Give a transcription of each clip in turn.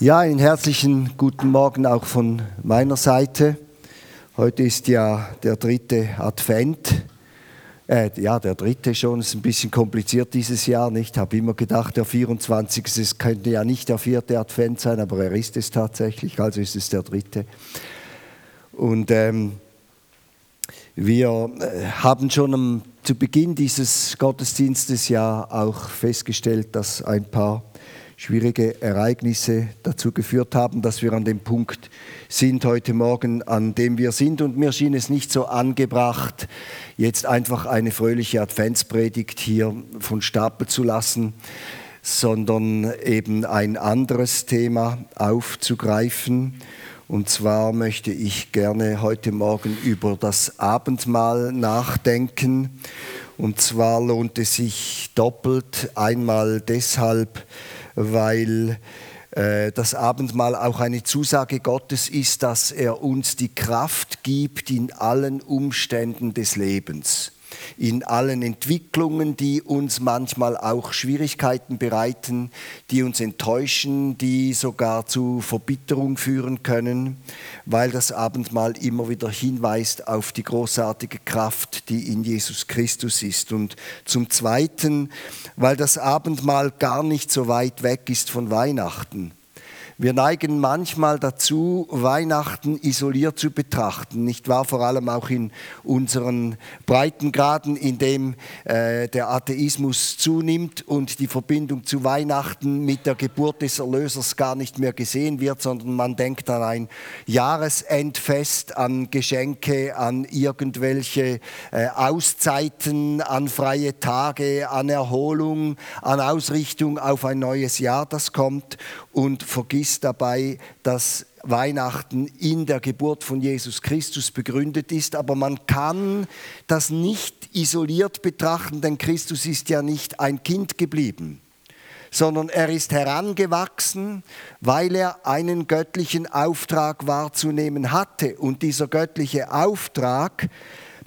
Ja, einen herzlichen guten Morgen auch von meiner Seite. Heute ist ja der dritte Advent. Äh, ja, der dritte schon, ist ein bisschen kompliziert dieses Jahr, nicht? Ich habe immer gedacht, der 24. Es könnte ja nicht der vierte Advent sein, aber er ist es tatsächlich, also ist es der dritte. Und ähm, wir äh, haben schon am, zu Beginn dieses Gottesdienstes ja auch festgestellt, dass ein paar schwierige Ereignisse dazu geführt haben, dass wir an dem Punkt sind heute Morgen, an dem wir sind. Und mir schien es nicht so angebracht, jetzt einfach eine fröhliche Adventspredigt hier von Stapel zu lassen, sondern eben ein anderes Thema aufzugreifen. Und zwar möchte ich gerne heute Morgen über das Abendmahl nachdenken. Und zwar lohnt es sich doppelt. Einmal deshalb, weil äh, das Abendmahl auch eine Zusage Gottes ist, dass er uns die Kraft gibt in allen Umständen des Lebens in allen Entwicklungen, die uns manchmal auch Schwierigkeiten bereiten, die uns enttäuschen, die sogar zu Verbitterung führen können, weil das Abendmahl immer wieder hinweist auf die großartige Kraft, die in Jesus Christus ist. Und zum Zweiten, weil das Abendmahl gar nicht so weit weg ist von Weihnachten. Wir neigen manchmal dazu, Weihnachten isoliert zu betrachten, nicht wahr? Vor allem auch in unseren Breitengraden, in dem äh, der Atheismus zunimmt und die Verbindung zu Weihnachten mit der Geburt des Erlösers gar nicht mehr gesehen wird, sondern man denkt an ein Jahresendfest, an Geschenke, an irgendwelche äh, Auszeiten, an freie Tage, an Erholung, an Ausrichtung auf ein neues Jahr, das kommt und vergisst dabei, dass Weihnachten in der Geburt von Jesus Christus begründet ist. Aber man kann das nicht isoliert betrachten, denn Christus ist ja nicht ein Kind geblieben, sondern er ist herangewachsen, weil er einen göttlichen Auftrag wahrzunehmen hatte. Und dieser göttliche Auftrag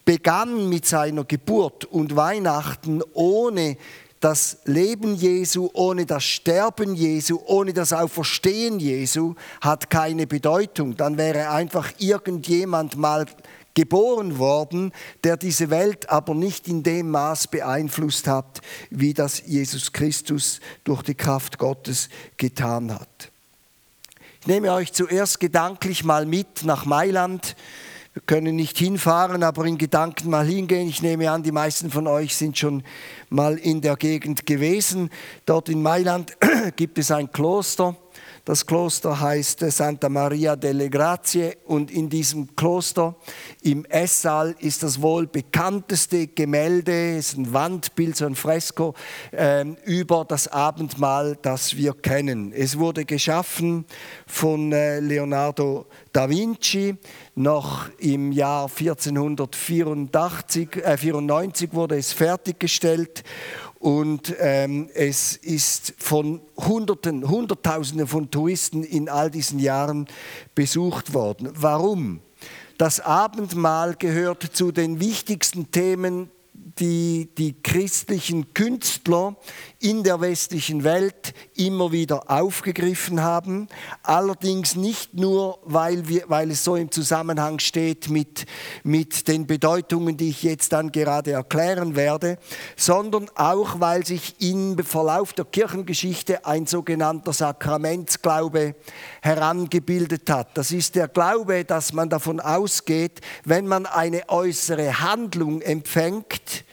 begann mit seiner Geburt und Weihnachten ohne das Leben Jesu ohne das Sterben Jesu, ohne das Auferstehen Jesu hat keine Bedeutung. Dann wäre einfach irgendjemand mal geboren worden, der diese Welt aber nicht in dem Maß beeinflusst hat, wie das Jesus Christus durch die Kraft Gottes getan hat. Ich nehme euch zuerst gedanklich mal mit nach Mailand können nicht hinfahren, aber in Gedanken mal hingehen. Ich nehme an, die meisten von euch sind schon mal in der Gegend gewesen. Dort in Mailand gibt es ein Kloster. Das Kloster heißt Santa Maria delle Grazie und in diesem Kloster im Esssaal ist das wohl bekannteste Gemälde, ist ein Wandbild, so ein Fresko äh, über das Abendmahl, das wir kennen. Es wurde geschaffen von äh, Leonardo da Vinci noch im Jahr 1494 äh, 94 wurde es fertiggestellt und ähm, es ist von Hunderten, Hunderttausenden von Touristen in all diesen Jahren besucht worden. Warum? Das Abendmahl gehört zu den wichtigsten Themen die die christlichen Künstler in der westlichen Welt immer wieder aufgegriffen haben. Allerdings nicht nur, weil, wir, weil es so im Zusammenhang steht mit, mit den Bedeutungen, die ich jetzt dann gerade erklären werde, sondern auch, weil sich im Verlauf der Kirchengeschichte ein sogenannter Sakramentsglaube herangebildet hat. Das ist der Glaube, dass man davon ausgeht, wenn man eine äußere Handlung empfängt,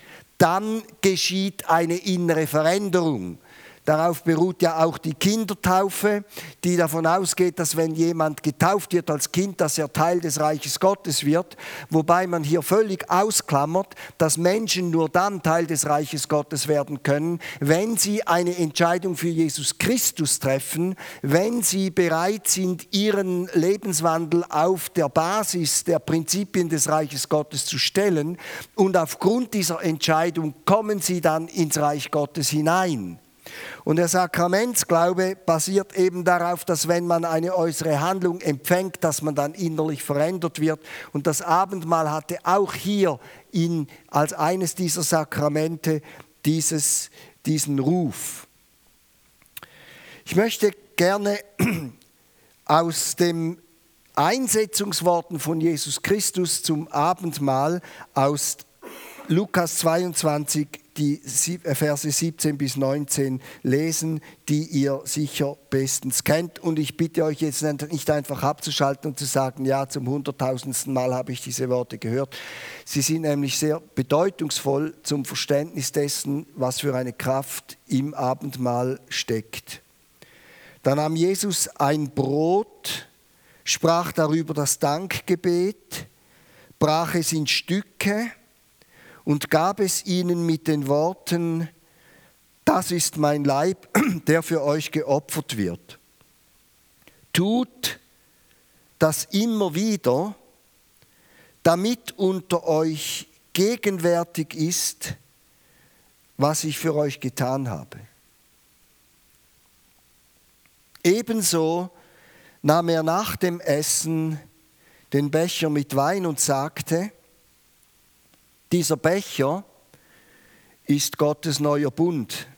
dann geschieht eine innere Veränderung. Darauf beruht ja auch die Kindertaufe, die davon ausgeht, dass wenn jemand getauft wird als Kind, dass er Teil des Reiches Gottes wird, wobei man hier völlig ausklammert, dass Menschen nur dann Teil des Reiches Gottes werden können, wenn sie eine Entscheidung für Jesus Christus treffen, wenn sie bereit sind, ihren Lebenswandel auf der Basis der Prinzipien des Reiches Gottes zu stellen und aufgrund dieser Entscheidung kommen sie dann ins Reich Gottes hinein. Und der Sakramentsglaube basiert eben darauf, dass wenn man eine äußere Handlung empfängt, dass man dann innerlich verändert wird. Und das Abendmahl hatte auch hier in, als eines dieser Sakramente dieses, diesen Ruf. Ich möchte gerne aus dem Einsetzungsworten von Jesus Christus zum Abendmahl aus Lukas 22, die äh, Verse 17 bis 19 lesen, die ihr sicher bestens kennt. Und ich bitte euch jetzt nicht einfach abzuschalten und zu sagen, ja, zum hunderttausendsten Mal habe ich diese Worte gehört. Sie sind nämlich sehr bedeutungsvoll zum Verständnis dessen, was für eine Kraft im Abendmahl steckt. Da nahm Jesus ein Brot, sprach darüber das Dankgebet, brach es in Stücke, und gab es ihnen mit den Worten, das ist mein Leib, der für euch geopfert wird. Tut das immer wieder, damit unter euch gegenwärtig ist, was ich für euch getan habe. Ebenso nahm er nach dem Essen den Becher mit Wein und sagte, dieser Becher ist Gottes neuer Bund,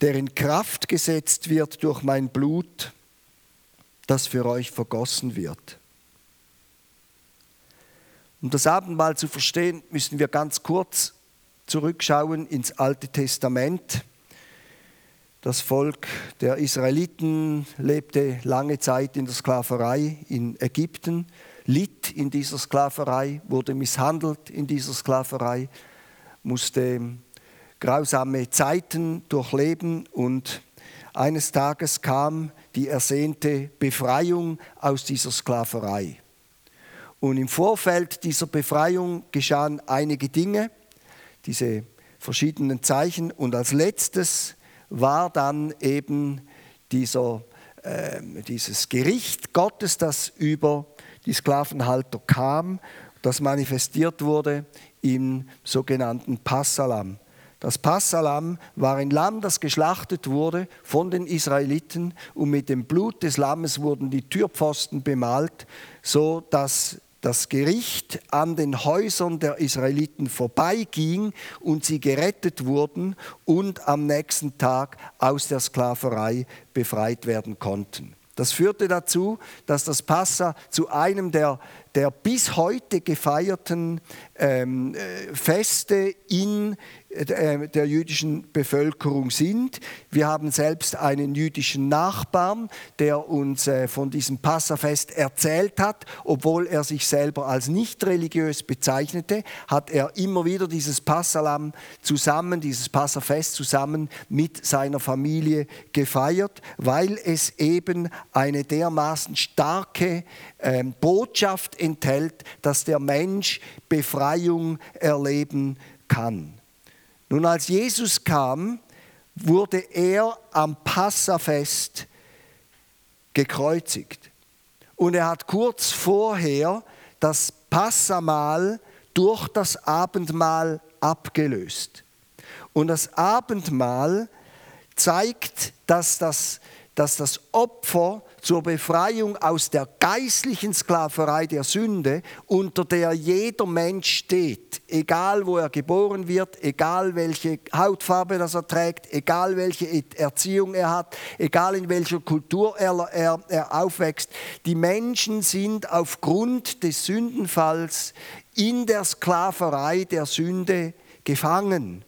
der in Kraft gesetzt wird durch mein Blut, das für euch vergossen wird. Um das Abendmahl zu verstehen, müssen wir ganz kurz zurückschauen ins Alte Testament. Das Volk der Israeliten lebte lange Zeit in der Sklaverei in Ägypten litt in dieser Sklaverei, wurde misshandelt in dieser Sklaverei, musste grausame Zeiten durchleben und eines Tages kam die ersehnte Befreiung aus dieser Sklaverei. Und im Vorfeld dieser Befreiung geschahen einige Dinge, diese verschiedenen Zeichen. Und als letztes war dann eben dieser, äh, dieses Gericht Gottes, das über die Sklavenhalter kam, das manifestiert wurde im sogenannten Passalam. Das Passalam war ein Lamm, das geschlachtet wurde von den Israeliten und mit dem Blut des Lammes wurden die Türpfosten bemalt, so dass das Gericht an den Häusern der Israeliten vorbeiging und sie gerettet wurden und am nächsten Tag aus der Sklaverei befreit werden konnten. Das führte dazu, dass das Passa zu einem der, der bis heute gefeierten ähm, äh, Feste in äh, der jüdischen Bevölkerung sind. Wir haben selbst einen jüdischen Nachbarn, der uns äh, von diesem Passafest erzählt hat. Obwohl er sich selber als nicht religiös bezeichnete, hat er immer wieder dieses Passalam zusammen, dieses Passafest zusammen mit seiner Familie gefeiert, weil es eben eine dermaßen starke ähm, Botschaft enthält, dass der Mensch Befreiung erleben kann. Nun, als Jesus kam, wurde er am Passafest gekreuzigt. Und er hat kurz vorher das Passamal durch das Abendmahl abgelöst. Und das Abendmahl zeigt, dass das, dass das Opfer zur Befreiung aus der geistlichen Sklaverei der Sünde, unter der jeder Mensch steht, egal wo er geboren wird, egal welche Hautfarbe das er trägt, egal welche Erziehung er hat, egal in welcher Kultur er, er, er aufwächst. Die Menschen sind aufgrund des Sündenfalls in der Sklaverei der Sünde gefangen.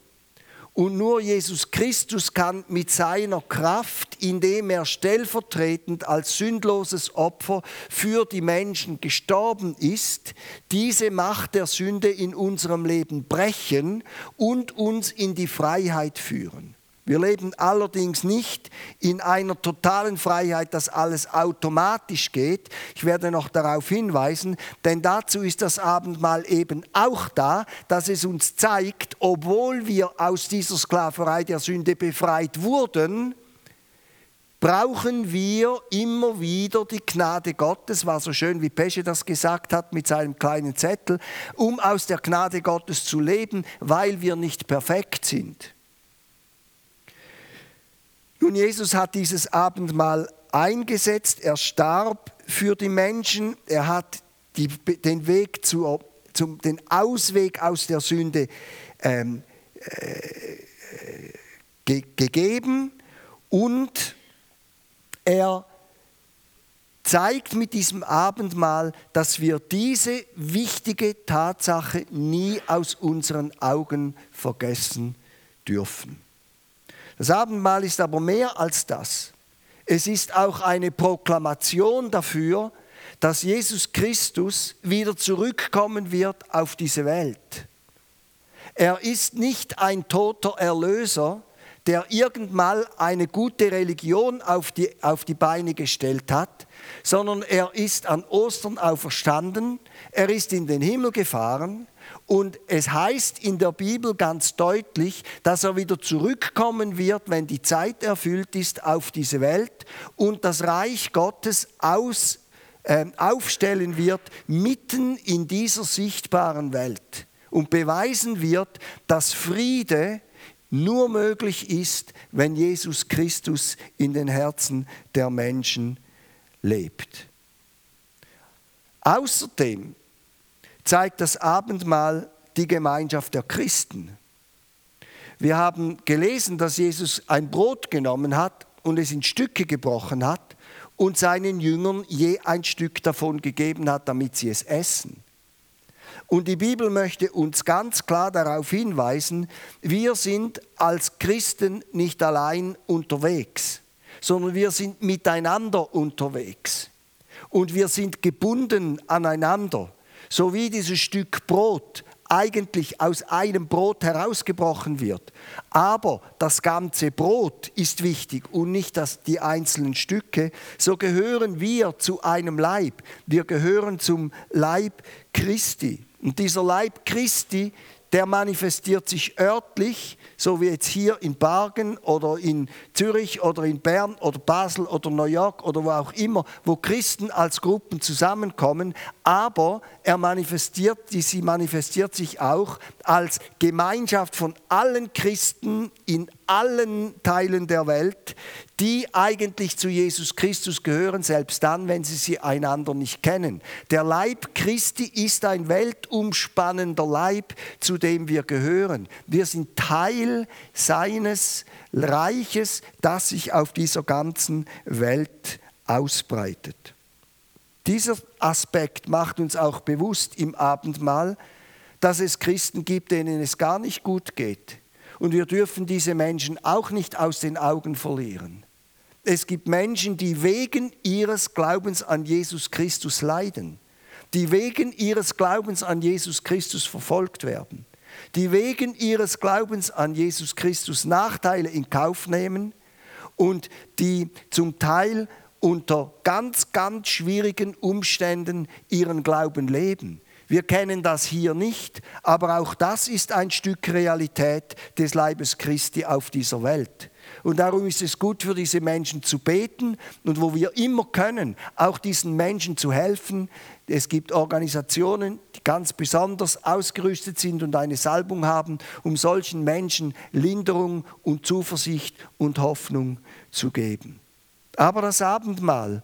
Und nur Jesus Christus kann mit seiner Kraft, indem er stellvertretend als sündloses Opfer für die Menschen gestorben ist, diese Macht der Sünde in unserem Leben brechen und uns in die Freiheit führen. Wir leben allerdings nicht in einer totalen Freiheit, dass alles automatisch geht. Ich werde noch darauf hinweisen, denn dazu ist das Abendmahl eben auch da, dass es uns zeigt, obwohl wir aus dieser Sklaverei der Sünde befreit wurden, brauchen wir immer wieder die Gnade Gottes, war so schön, wie Pesche das gesagt hat mit seinem kleinen Zettel, um aus der Gnade Gottes zu leben, weil wir nicht perfekt sind. Nun, Jesus hat dieses Abendmahl eingesetzt, er starb für die Menschen, er hat die, den Weg zu, zum, den Ausweg aus der Sünde ähm, äh, ge, gegeben. Und er zeigt mit diesem Abendmahl, dass wir diese wichtige Tatsache nie aus unseren Augen vergessen dürfen. Das Abendmahl ist aber mehr als das. Es ist auch eine Proklamation dafür, dass Jesus Christus wieder zurückkommen wird auf diese Welt. Er ist nicht ein toter Erlöser, der irgendwann eine gute Religion auf die, auf die Beine gestellt hat, sondern er ist an Ostern auferstanden, er ist in den Himmel gefahren und es heißt in der Bibel ganz deutlich, dass er wieder zurückkommen wird, wenn die Zeit erfüllt ist auf diese Welt und das Reich Gottes aus, äh, aufstellen wird mitten in dieser sichtbaren Welt und beweisen wird, dass Friede nur möglich ist, wenn Jesus Christus in den Herzen der Menschen lebt. Außerdem zeigt das Abendmahl die Gemeinschaft der Christen. Wir haben gelesen, dass Jesus ein Brot genommen hat und es in Stücke gebrochen hat und seinen Jüngern je ein Stück davon gegeben hat, damit sie es essen. Und die Bibel möchte uns ganz klar darauf hinweisen, wir sind als Christen nicht allein unterwegs, sondern wir sind miteinander unterwegs. Und wir sind gebunden aneinander. So wie dieses Stück Brot eigentlich aus einem Brot herausgebrochen wird. Aber das ganze Brot ist wichtig und nicht das, die einzelnen Stücke. So gehören wir zu einem Leib. Wir gehören zum Leib Christi. Und dieser Leib Christi, der manifestiert sich örtlich, so wie jetzt hier in Bargen oder in Zürich oder in Bern oder Basel oder New York oder wo auch immer, wo Christen als Gruppen zusammenkommen, aber er manifestiert, sie manifestiert sich auch als Gemeinschaft von allen Christen in allen Teilen der Welt, die eigentlich zu Jesus Christus gehören, selbst dann, wenn sie sie einander nicht kennen. Der Leib Christi ist ein weltumspannender Leib, zu dem wir gehören. Wir sind Teil seines Reiches, das sich auf dieser ganzen Welt ausbreitet. Dieser Aspekt macht uns auch bewusst im Abendmahl, dass es Christen gibt, denen es gar nicht gut geht. Und wir dürfen diese Menschen auch nicht aus den Augen verlieren. Es gibt Menschen, die wegen ihres Glaubens an Jesus Christus leiden, die wegen ihres Glaubens an Jesus Christus verfolgt werden, die wegen ihres Glaubens an Jesus Christus Nachteile in Kauf nehmen und die zum Teil unter ganz, ganz schwierigen Umständen ihren Glauben leben. Wir kennen das hier nicht, aber auch das ist ein Stück Realität des Leibes Christi auf dieser Welt. Und darum ist es gut für diese Menschen zu beten und wo wir immer können, auch diesen Menschen zu helfen. Es gibt Organisationen, die ganz besonders ausgerüstet sind und eine Salbung haben, um solchen Menschen Linderung und Zuversicht und Hoffnung zu geben. Aber das Abendmahl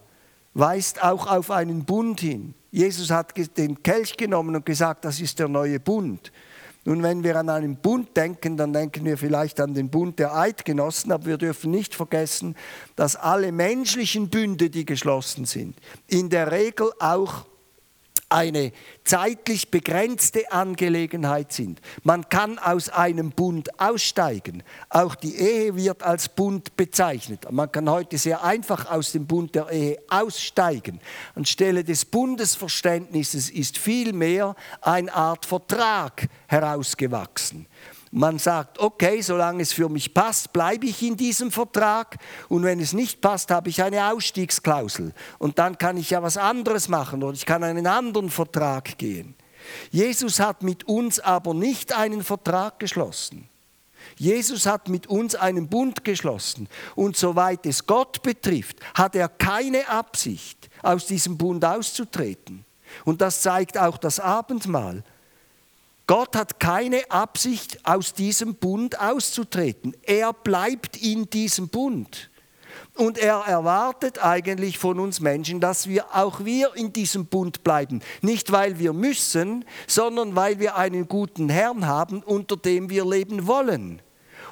weist auch auf einen Bund hin. Jesus hat den Kelch genommen und gesagt, das ist der neue Bund. Nun, wenn wir an einen Bund denken, dann denken wir vielleicht an den Bund der Eidgenossen, aber wir dürfen nicht vergessen, dass alle menschlichen Bünde, die geschlossen sind, in der Regel auch eine zeitlich begrenzte Angelegenheit sind. Man kann aus einem Bund aussteigen. Auch die Ehe wird als Bund bezeichnet. Man kann heute sehr einfach aus dem Bund der Ehe aussteigen. Anstelle des Bundesverständnisses ist vielmehr eine Art Vertrag herausgewachsen. Man sagt, okay, solange es für mich passt, bleibe ich in diesem Vertrag und wenn es nicht passt, habe ich eine Ausstiegsklausel und dann kann ich ja was anderes machen oder ich kann einen anderen Vertrag gehen. Jesus hat mit uns aber nicht einen Vertrag geschlossen. Jesus hat mit uns einen Bund geschlossen und soweit es Gott betrifft, hat er keine Absicht, aus diesem Bund auszutreten. Und das zeigt auch das Abendmahl. Gott hat keine Absicht, aus diesem Bund auszutreten. Er bleibt in diesem Bund. Und er erwartet eigentlich von uns Menschen, dass wir auch wir in diesem Bund bleiben. Nicht weil wir müssen, sondern weil wir einen guten Herrn haben, unter dem wir leben wollen.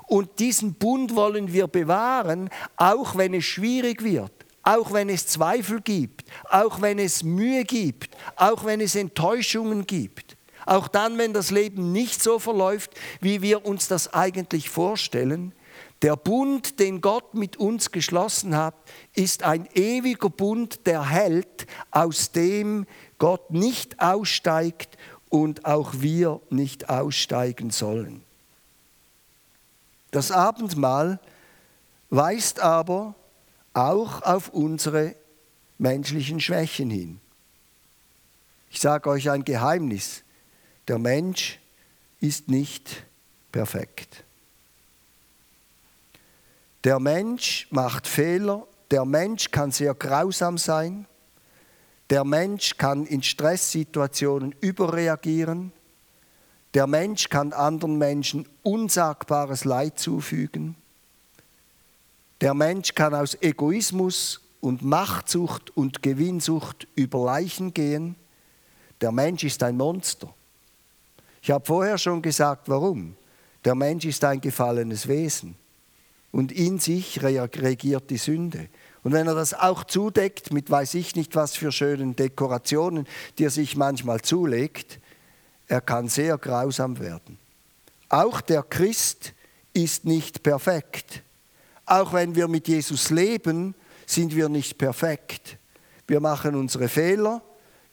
Und diesen Bund wollen wir bewahren, auch wenn es schwierig wird, auch wenn es Zweifel gibt, auch wenn es Mühe gibt, auch wenn es Enttäuschungen gibt, auch dann, wenn das Leben nicht so verläuft, wie wir uns das eigentlich vorstellen, der Bund, den Gott mit uns geschlossen hat, ist ein ewiger Bund, der hält, aus dem Gott nicht aussteigt und auch wir nicht aussteigen sollen. Das Abendmahl weist aber auch auf unsere menschlichen Schwächen hin. Ich sage euch ein Geheimnis, der Mensch ist nicht perfekt. Der Mensch macht Fehler, der Mensch kann sehr grausam sein, der Mensch kann in Stresssituationen überreagieren, der Mensch kann anderen Menschen unsagbares Leid zufügen, der Mensch kann aus Egoismus und Machtsucht und Gewinnsucht über Leichen gehen, der Mensch ist ein Monster. Ich habe vorher schon gesagt, warum. Der Mensch ist ein gefallenes Wesen und in sich regiert die Sünde. Und wenn er das auch zudeckt mit weiß ich nicht was für schönen Dekorationen, die er sich manchmal zulegt, er kann sehr grausam werden. Auch der Christ ist nicht perfekt. Auch wenn wir mit Jesus leben, sind wir nicht perfekt. Wir machen unsere Fehler,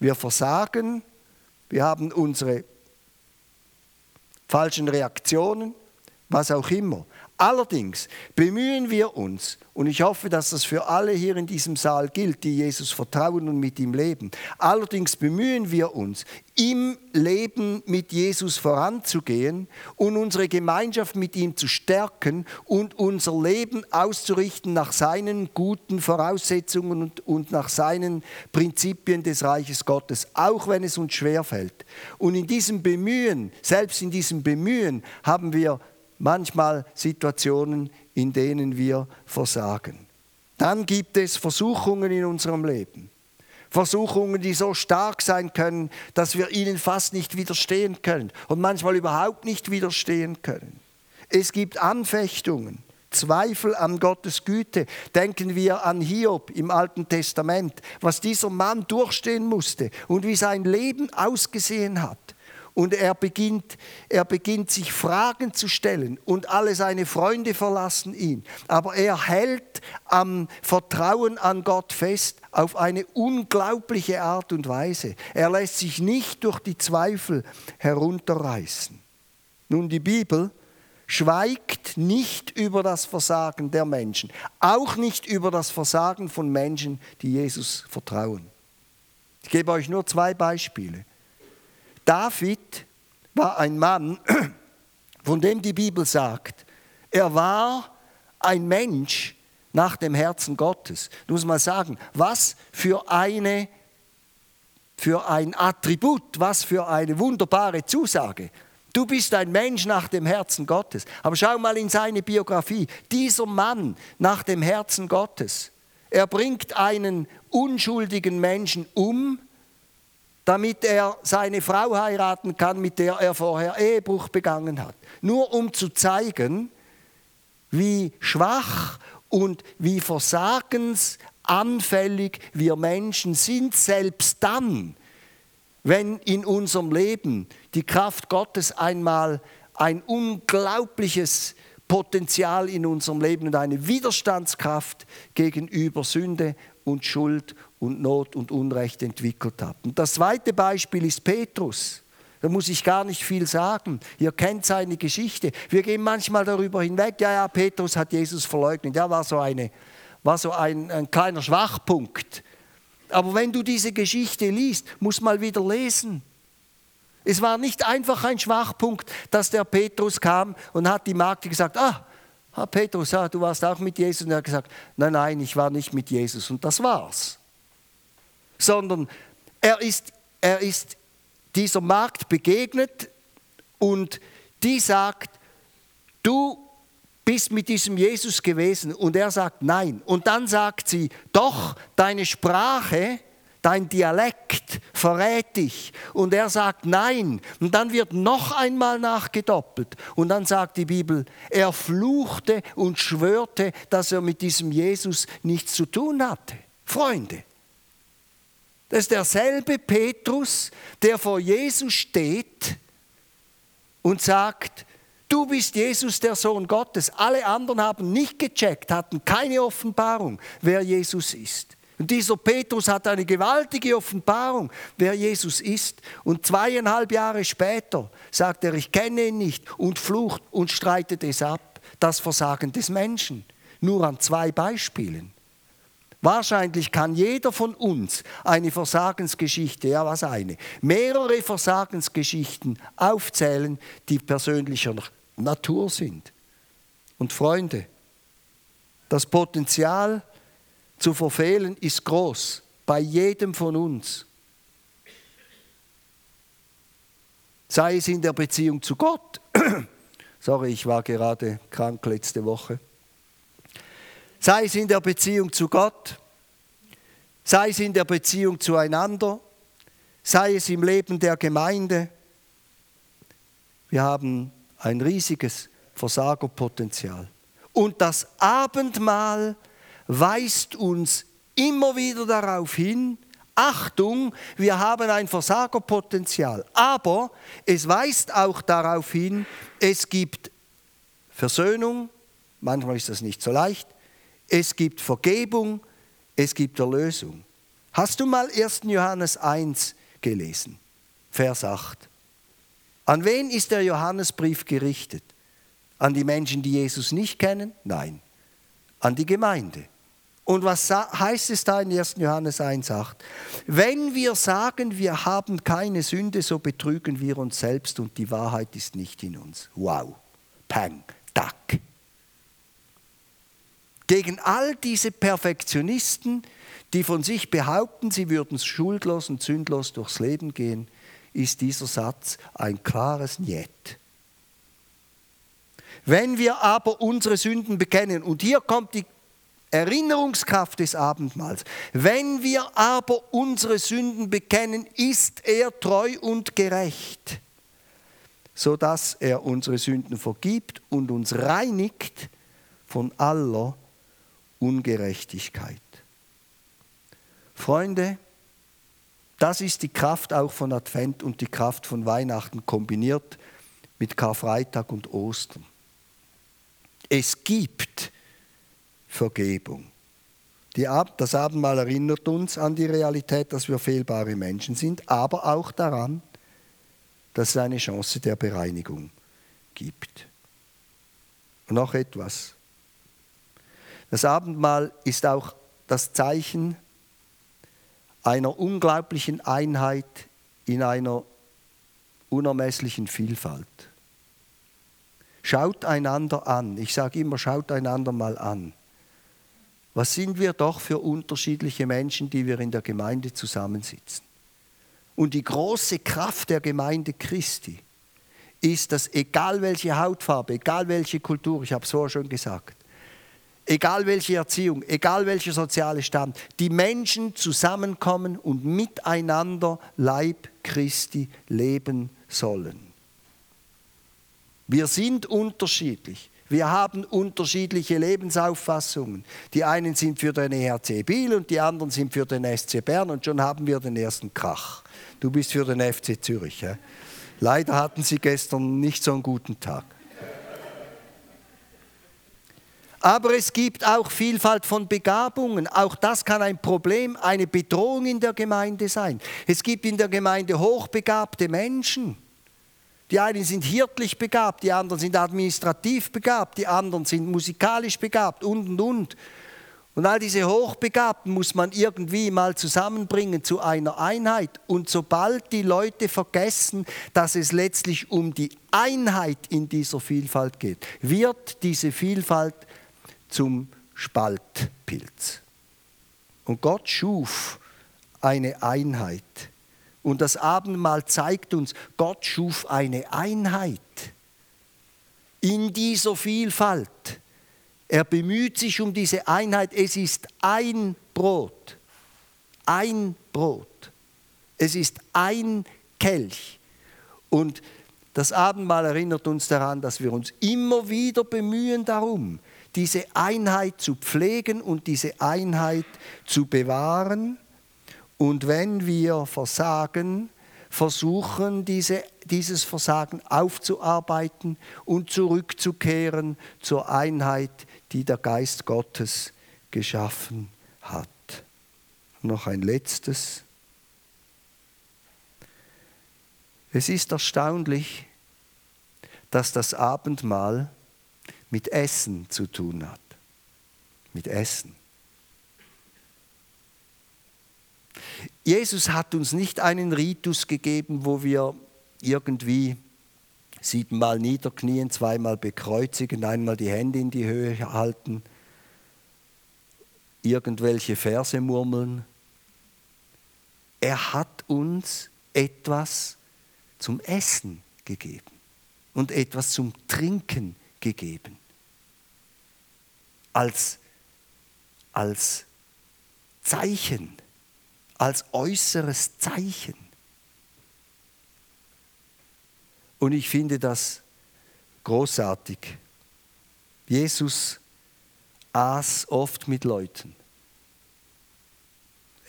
wir versagen, wir haben unsere falschen Reaktionen, was auch immer. Allerdings bemühen wir uns, und ich hoffe, dass das für alle hier in diesem Saal gilt, die Jesus vertrauen und mit ihm leben, allerdings bemühen wir uns, im Leben mit Jesus voranzugehen und unsere Gemeinschaft mit ihm zu stärken und unser Leben auszurichten nach seinen guten Voraussetzungen und, und nach seinen Prinzipien des Reiches Gottes, auch wenn es uns schwerfällt. Und in diesem Bemühen, selbst in diesem Bemühen, haben wir manchmal Situationen, in denen wir versagen. Dann gibt es Versuchungen in unserem Leben. Versuchungen, die so stark sein können, dass wir ihnen fast nicht widerstehen können und manchmal überhaupt nicht widerstehen können. Es gibt Anfechtungen, Zweifel an Gottes Güte. Denken wir an Hiob im Alten Testament, was dieser Mann durchstehen musste und wie sein Leben ausgesehen hat. Und er beginnt, er beginnt sich Fragen zu stellen und alle seine Freunde verlassen ihn. Aber er hält am Vertrauen an Gott fest auf eine unglaubliche Art und Weise. Er lässt sich nicht durch die Zweifel herunterreißen. Nun, die Bibel schweigt nicht über das Versagen der Menschen, auch nicht über das Versagen von Menschen, die Jesus vertrauen. Ich gebe euch nur zwei Beispiele. David war ein Mann, von dem die Bibel sagt, er war ein Mensch nach dem Herzen Gottes. Du musst mal sagen, was für eine für ein Attribut, was für eine wunderbare Zusage. Du bist ein Mensch nach dem Herzen Gottes. Aber schau mal in seine Biografie. Dieser Mann nach dem Herzen Gottes, er bringt einen unschuldigen Menschen um, damit er seine Frau heiraten kann, mit der er vorher Ehebruch begangen hat. Nur um zu zeigen, wie schwach und wie versagensanfällig wir Menschen sind, selbst dann, wenn in unserem Leben die Kraft Gottes einmal ein unglaubliches Potenzial in unserem Leben und eine Widerstandskraft gegenüber Sünde und Schuld und Not und Unrecht entwickelt hat. Und das zweite Beispiel ist Petrus. Da muss ich gar nicht viel sagen. Ihr kennt seine Geschichte. Wir gehen manchmal darüber hinweg. Ja, ja, Petrus hat Jesus verleugnet. Ja, war so, eine, war so ein, ein kleiner Schwachpunkt. Aber wenn du diese Geschichte liest, muss mal wieder lesen. Es war nicht einfach ein Schwachpunkt, dass der Petrus kam und hat die Magd gesagt, ah, Petrus, ja, du warst auch mit Jesus. Und er hat gesagt, nein, nein, ich war nicht mit Jesus. Und das war's sondern er ist, er ist dieser Magd begegnet und die sagt, du bist mit diesem Jesus gewesen und er sagt nein. Und dann sagt sie, doch, deine Sprache, dein Dialekt verrät dich. Und er sagt nein. Und dann wird noch einmal nachgedoppelt. Und dann sagt die Bibel, er fluchte und schwörte, dass er mit diesem Jesus nichts zu tun hatte. Freunde, das ist derselbe Petrus, der vor Jesus steht und sagt, du bist Jesus, der Sohn Gottes. Alle anderen haben nicht gecheckt, hatten keine Offenbarung, wer Jesus ist. Und dieser Petrus hat eine gewaltige Offenbarung, wer Jesus ist. Und zweieinhalb Jahre später sagt er, ich kenne ihn nicht und flucht und streitet es ab. Das Versagen des Menschen. Nur an zwei Beispielen. Wahrscheinlich kann jeder von uns eine Versagensgeschichte, ja was eine, mehrere Versagensgeschichten aufzählen, die persönlicher Natur sind. Und Freunde, das Potenzial zu verfehlen ist groß bei jedem von uns. Sei es in der Beziehung zu Gott. Sorry, ich war gerade krank letzte Woche. Sei es in der Beziehung zu Gott, sei es in der Beziehung zueinander, sei es im Leben der Gemeinde. Wir haben ein riesiges Versagerpotenzial. Und das Abendmahl weist uns immer wieder darauf hin, Achtung, wir haben ein Versagerpotenzial. Aber es weist auch darauf hin, es gibt Versöhnung, manchmal ist das nicht so leicht, es gibt Vergebung, es gibt Erlösung. Hast du mal 1. Johannes 1 gelesen, Vers 8? An wen ist der Johannesbrief gerichtet? An die Menschen, die Jesus nicht kennen? Nein, an die Gemeinde. Und was heißt es da in 1. Johannes 1,8? Wenn wir sagen, wir haben keine Sünde, so betrügen wir uns selbst und die Wahrheit ist nicht in uns. Wow, pang, tack. Gegen all diese Perfektionisten, die von sich behaupten, sie würden schuldlos und sündlos durchs Leben gehen, ist dieser Satz ein klares Niet. Wenn wir aber unsere Sünden bekennen, und hier kommt die Erinnerungskraft des Abendmahls. Wenn wir aber unsere Sünden bekennen, ist er treu und gerecht, sodass er unsere Sünden vergibt und uns reinigt von aller Ungerechtigkeit. Freunde, das ist die Kraft auch von Advent und die Kraft von Weihnachten kombiniert mit Karfreitag und Ostern. Es gibt Vergebung. das Abendmahl erinnert uns an die Realität, dass wir fehlbare Menschen sind, aber auch daran, dass es eine Chance der Bereinigung gibt. Und noch etwas. Das Abendmahl ist auch das Zeichen einer unglaublichen Einheit in einer unermesslichen Vielfalt. Schaut einander an. Ich sage immer, schaut einander mal an. Was sind wir doch für unterschiedliche Menschen, die wir in der Gemeinde zusammensitzen? Und die große Kraft der Gemeinde Christi ist, dass egal welche Hautfarbe, egal welche Kultur, ich habe es vorher schon gesagt, egal welche Erziehung, egal welcher soziale Stand, die Menschen zusammenkommen und miteinander Leib Christi leben sollen. Wir sind unterschiedlich. Wir haben unterschiedliche Lebensauffassungen. Die einen sind für den EHC Biel und die anderen sind für den SC Bern und schon haben wir den ersten Krach. Du bist für den FC Zürich. Ja? Leider hatten sie gestern nicht so einen guten Tag. Aber es gibt auch Vielfalt von Begabungen. Auch das kann ein Problem, eine Bedrohung in der Gemeinde sein. Es gibt in der Gemeinde hochbegabte Menschen. Die einen sind hirtlich begabt, die anderen sind administrativ begabt, die anderen sind musikalisch begabt und und und. Und all diese Hochbegabten muss man irgendwie mal zusammenbringen zu einer Einheit. Und sobald die Leute vergessen, dass es letztlich um die Einheit in dieser Vielfalt geht, wird diese Vielfalt zum Spaltpilz. Und Gott schuf eine Einheit. Und das Abendmahl zeigt uns, Gott schuf eine Einheit in dieser Vielfalt. Er bemüht sich um diese Einheit. Es ist ein Brot, ein Brot. Es ist ein Kelch. Und das Abendmahl erinnert uns daran, dass wir uns immer wieder bemühen darum, diese Einheit zu pflegen und diese Einheit zu bewahren. Und wenn wir versagen, versuchen, diese, dieses Versagen aufzuarbeiten und zurückzukehren zur Einheit, die der Geist Gottes geschaffen hat. Noch ein letztes. Es ist erstaunlich, dass das Abendmahl mit Essen zu tun hat. Mit Essen. Jesus hat uns nicht einen Ritus gegeben, wo wir irgendwie siebenmal niederknien, zweimal bekreuzigen, einmal die Hände in die Höhe halten, irgendwelche Verse murmeln. Er hat uns etwas zum Essen gegeben und etwas zum Trinken gegeben. Als, als Zeichen, als äußeres Zeichen. Und ich finde das großartig. Jesus aß oft mit Leuten.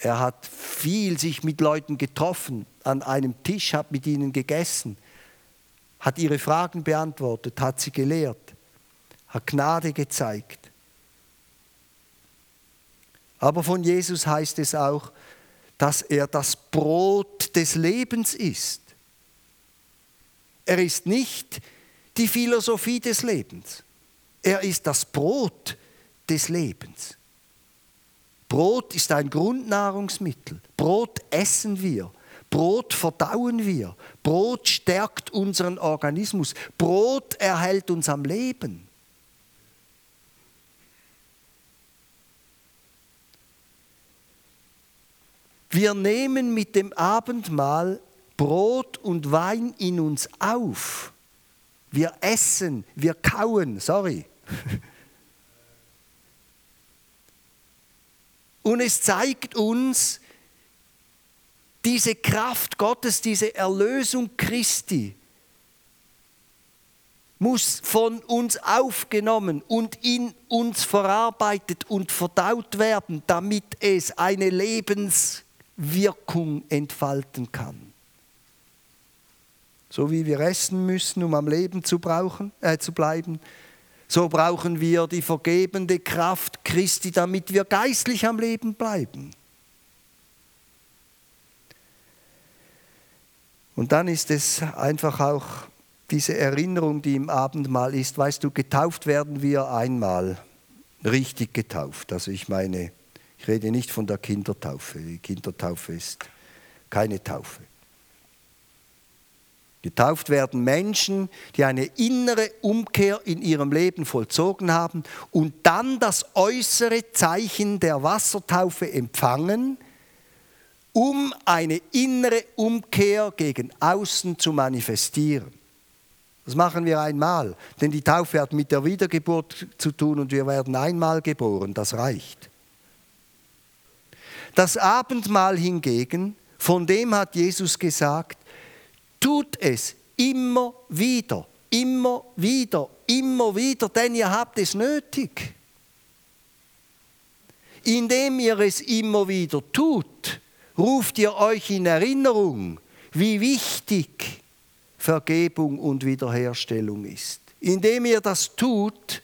Er hat viel sich mit Leuten getroffen, an einem Tisch, hat mit ihnen gegessen, hat ihre Fragen beantwortet, hat sie gelehrt, hat Gnade gezeigt. Aber von Jesus heißt es auch, dass er das Brot des Lebens ist. Er ist nicht die Philosophie des Lebens. Er ist das Brot des Lebens. Brot ist ein Grundnahrungsmittel. Brot essen wir. Brot verdauen wir. Brot stärkt unseren Organismus. Brot erhält uns am Leben. Wir nehmen mit dem Abendmahl Brot und Wein in uns auf. Wir essen, wir kauen, sorry. Und es zeigt uns diese Kraft Gottes, diese Erlösung Christi, muss von uns aufgenommen und in uns verarbeitet und verdaut werden, damit es eine Lebenswirkung entfalten kann. So wie wir essen müssen, um am Leben zu, brauchen, äh, zu bleiben, so brauchen wir die vergebende Kraft Christi, damit wir geistlich am Leben bleiben. Und dann ist es einfach auch diese Erinnerung, die im Abendmahl ist. Weißt du, getauft werden wir einmal, richtig getauft. Also ich meine, ich rede nicht von der Kindertaufe. Die Kindertaufe ist keine Taufe. Getauft werden Menschen, die eine innere Umkehr in ihrem Leben vollzogen haben und dann das äußere Zeichen der Wassertaufe empfangen, um eine innere Umkehr gegen außen zu manifestieren. Das machen wir einmal, denn die Taufe hat mit der Wiedergeburt zu tun und wir werden einmal geboren, das reicht. Das Abendmahl hingegen, von dem hat Jesus gesagt, Tut es immer wieder, immer wieder, immer wieder, denn ihr habt es nötig. Indem ihr es immer wieder tut, ruft ihr euch in Erinnerung, wie wichtig Vergebung und Wiederherstellung ist. Indem ihr das tut,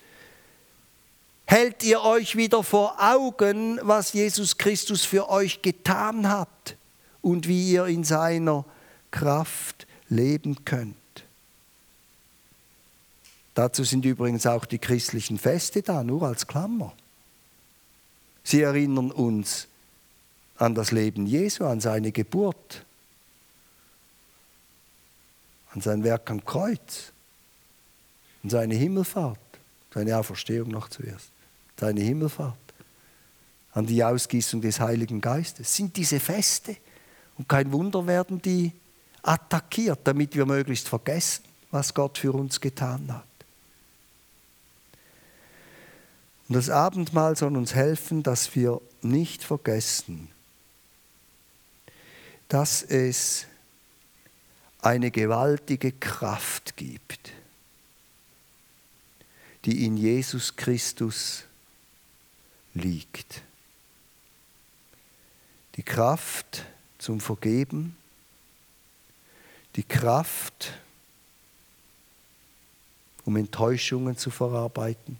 hält ihr euch wieder vor Augen, was Jesus Christus für euch getan hat und wie ihr in seiner Kraft leben könnt. Dazu sind übrigens auch die christlichen Feste da, nur als Klammer. Sie erinnern uns an das Leben Jesu, an seine Geburt, an sein Werk am Kreuz, an seine Himmelfahrt, seine Auferstehung noch zuerst, seine Himmelfahrt, an die Ausgießung des Heiligen Geistes. Sind diese Feste und kein Wunder werden die attackiert, damit wir möglichst vergessen, was Gott für uns getan hat. Und das Abendmahl soll uns helfen, dass wir nicht vergessen, dass es eine gewaltige Kraft gibt, die in Jesus Christus liegt. Die Kraft zum Vergeben, die Kraft, um Enttäuschungen zu verarbeiten,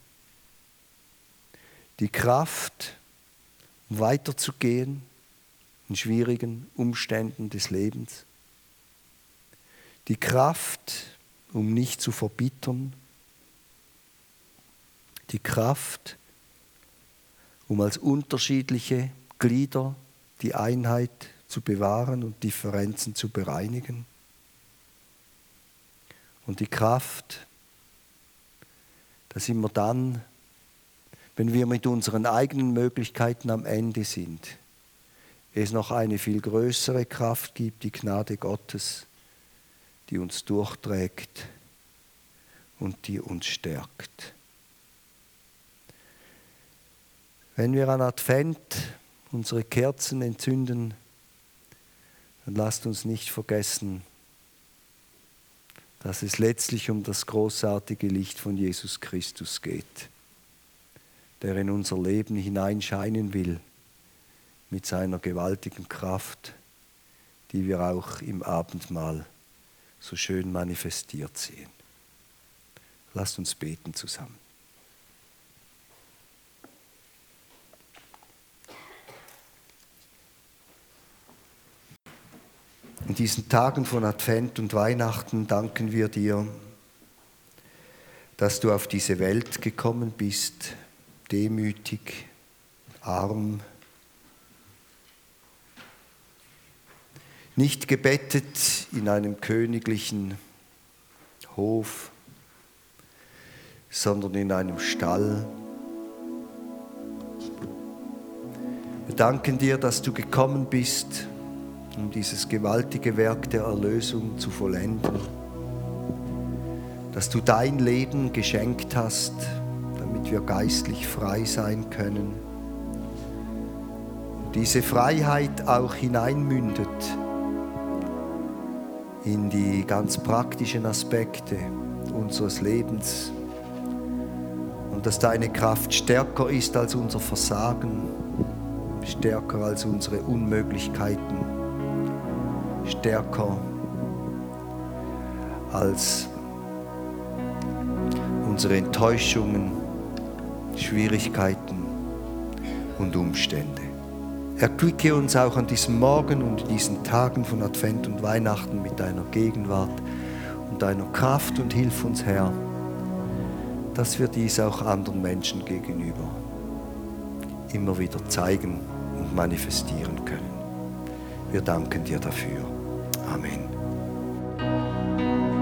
die Kraft, um weiterzugehen in schwierigen Umständen des Lebens, die Kraft, um nicht zu verbittern, die Kraft, um als unterschiedliche Glieder die Einheit zu bewahren und Differenzen zu bereinigen. Und die Kraft, dass immer dann, wenn wir mit unseren eigenen Möglichkeiten am Ende sind, es noch eine viel größere Kraft gibt, die Gnade Gottes, die uns durchträgt und die uns stärkt. Wenn wir an Advent unsere Kerzen entzünden, dann lasst uns nicht vergessen, dass es letztlich um das großartige Licht von Jesus Christus geht, der in unser Leben hineinscheinen will mit seiner gewaltigen Kraft, die wir auch im Abendmahl so schön manifestiert sehen. Lasst uns beten zusammen. In diesen Tagen von Advent und Weihnachten danken wir dir, dass du auf diese Welt gekommen bist, demütig, arm, nicht gebettet in einem königlichen Hof, sondern in einem Stall. Wir danken dir, dass du gekommen bist, um dieses gewaltige Werk der Erlösung zu vollenden, dass du dein Leben geschenkt hast, damit wir geistlich frei sein können. Und diese Freiheit auch hineinmündet in die ganz praktischen Aspekte unseres Lebens und dass deine Kraft stärker ist als unser Versagen, stärker als unsere Unmöglichkeiten stärker als unsere Enttäuschungen, Schwierigkeiten und Umstände. Erquicke uns auch an diesem Morgen und in diesen Tagen von Advent und Weihnachten mit deiner Gegenwart und deiner Kraft und hilf uns, Herr, dass wir dies auch anderen Menschen gegenüber immer wieder zeigen und manifestieren können. Wir danken dir dafür. Amen.